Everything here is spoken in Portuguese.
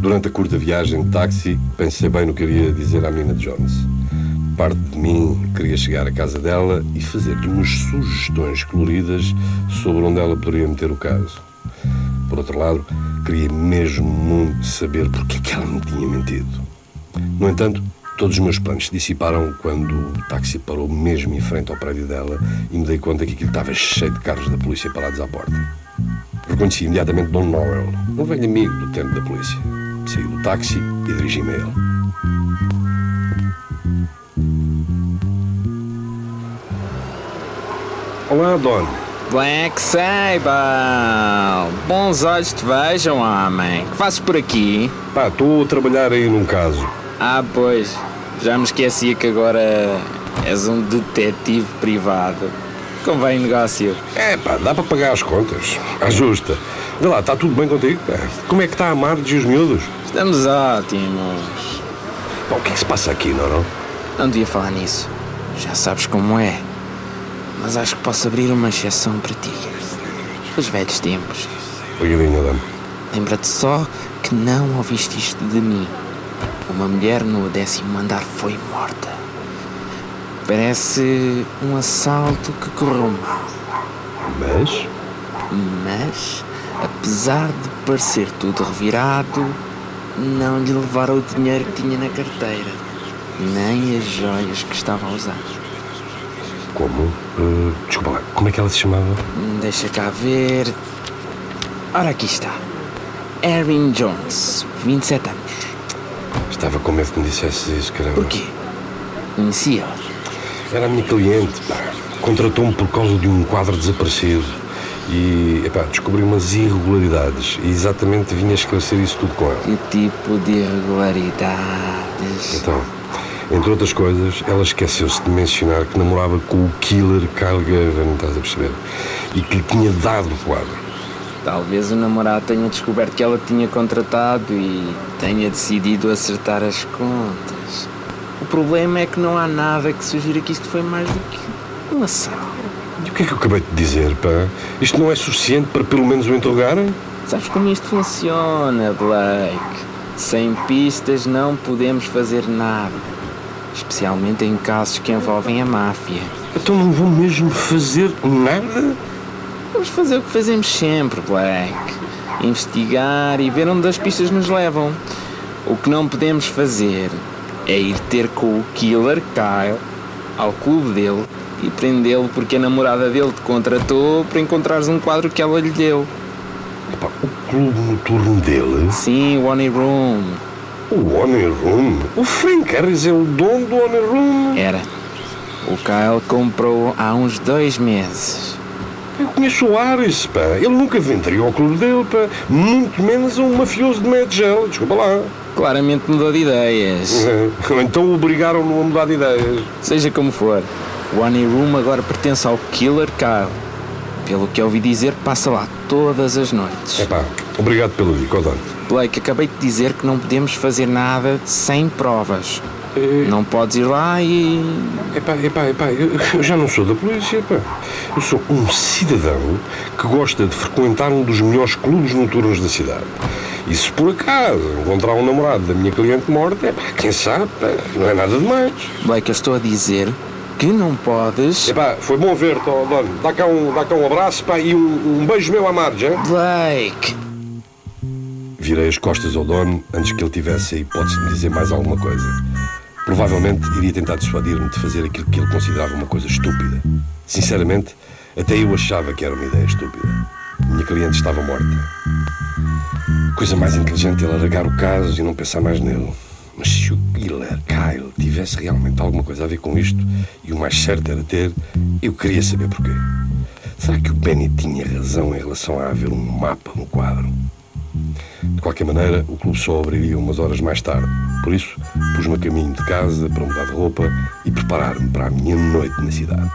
Durante a curta viagem de táxi, pensei bem no que eu ia dizer à menina Jones. Parte de mim queria chegar à casa dela e fazer-lhe umas sugestões coloridas sobre onde ela poderia meter o caso. Por outro lado, queria mesmo muito saber porque é que ela me tinha mentido. No entanto, todos os meus planos se dissiparam quando o táxi parou mesmo em frente ao prédio dela e me dei conta que aquilo estava cheio de carros da polícia parados à porta. Reconheci imediatamente Don Norrell, um velho amigo do tempo da polícia. Saí do táxi e dirigi-me a ele. Olá, Don. Black Sable! Bons olhos te vejam, homem. Que fazes por aqui? Pá, estou a trabalhar aí num caso. Ah, pois. Já me esquecia que agora és um detetive privado. Convém negócio. É pá, dá para pagar as contas. Ajusta. Vê lá, está tudo bem contigo? pá? Como é que está a Marge e os miúdos? Estamos ótimos. Pá, o que é que se passa aqui, não, não? Não devia falar nisso. Já sabes como é. Mas acho que posso abrir uma exceção para ti. Os velhos tempos. Obrigadinho, dama. Lembra-te só que não ouviste isto de mim. Uma mulher no décimo andar foi morta. Parece um assalto que correu mal. Mas? Mas, apesar de parecer tudo revirado, não lhe levaram o dinheiro que tinha na carteira, nem as joias que estava a usar. Como? Uh, desculpa lá, como é que ela se chamava? Deixa cá ver. Ora, aqui está. Erin Jones, 27 anos. Estava com medo que me dissesse isso, caramba. Porquê? Conhecia. Era a minha cliente, pá. Contratou-me por causa de um quadro desaparecido. E, epá, descobri umas irregularidades. E exatamente vinha esclarecer isso tudo com ela. Que tipo de irregularidades? Então, entre outras coisas, ela esqueceu-se de mencionar que namorava com o killer Kyle Gavan, estás a perceber? E que lhe tinha dado o quadro. Talvez o namorado tenha descoberto que ela tinha contratado e tenha decidido acertar as contas. O problema é que não há nada que sugira que isto foi mais do que um assalto. O que é que eu acabei de dizer, pá? Isto não é suficiente para pelo menos o interrogarem? Sabes como isto funciona, Blake? Sem pistas não podemos fazer nada. Especialmente em casos que envolvem a máfia. Então não vou mesmo fazer nada? Vamos fazer o que fazemos sempre, Black. Investigar e ver onde as pistas nos levam. O que não podemos fazer é ir ter com o Killer Kyle ao clube dele e prendê-lo porque a namorada dele te contratou para encontrares um quadro que ela lhe deu. Epá, o clube noturno dele? Sim, o Honey Room. O Honey Room? O Frank Harris é o dono do Honey Room? Era. O Kyle comprou há uns dois meses. Eu conheço o Harris, pá. Ele nunca venderia ao clube dele, pá. Muito menos a um mafioso de Medgel. Desculpa lá. Claramente mudou de ideias. Então obrigaram-no a mudar de ideias. Seja como for, o Honey Room agora pertence ao Killer Kyle. Pelo que ouvi dizer, passa lá todas as noites. Epá, obrigado pelo dono. Blake, acabei de dizer que não podemos fazer nada sem provas. Não podes ir lá e. Epá, epá, epá, eu, eu já não sou da polícia, pá. Eu sou um cidadão que gosta de frequentar um dos melhores clubes noturnos da cidade. E se por acaso encontrar um namorado da minha cliente morta, epá, quem sabe, pá, não é nada demais. Blake, eu estou a dizer que não podes. Epá, foi bom ver-te, ó dono. Dá cá um, dá cá um abraço, pá, e um, um beijo meu à Marge, hein? Blake! Virei as costas ao dono antes que ele tivesse a hipótese de me dizer mais alguma coisa. Provavelmente iria tentar dissuadir-me de fazer aquilo que ele considerava uma coisa estúpida. Sinceramente, até eu achava que era uma ideia estúpida. Minha cliente estava morta. Coisa mais inteligente era largar o caso e não pensar mais nele. Mas se o killer Kyle tivesse realmente alguma coisa a ver com isto, e o mais certo era ter, eu queria saber porquê. Será que o Benny tinha razão em relação a haver um mapa no quadro? De qualquer maneira, o clube só abriria umas horas mais tarde. Por isso, pus-me a caminho de casa para mudar de roupa e preparar-me para a minha noite na cidade.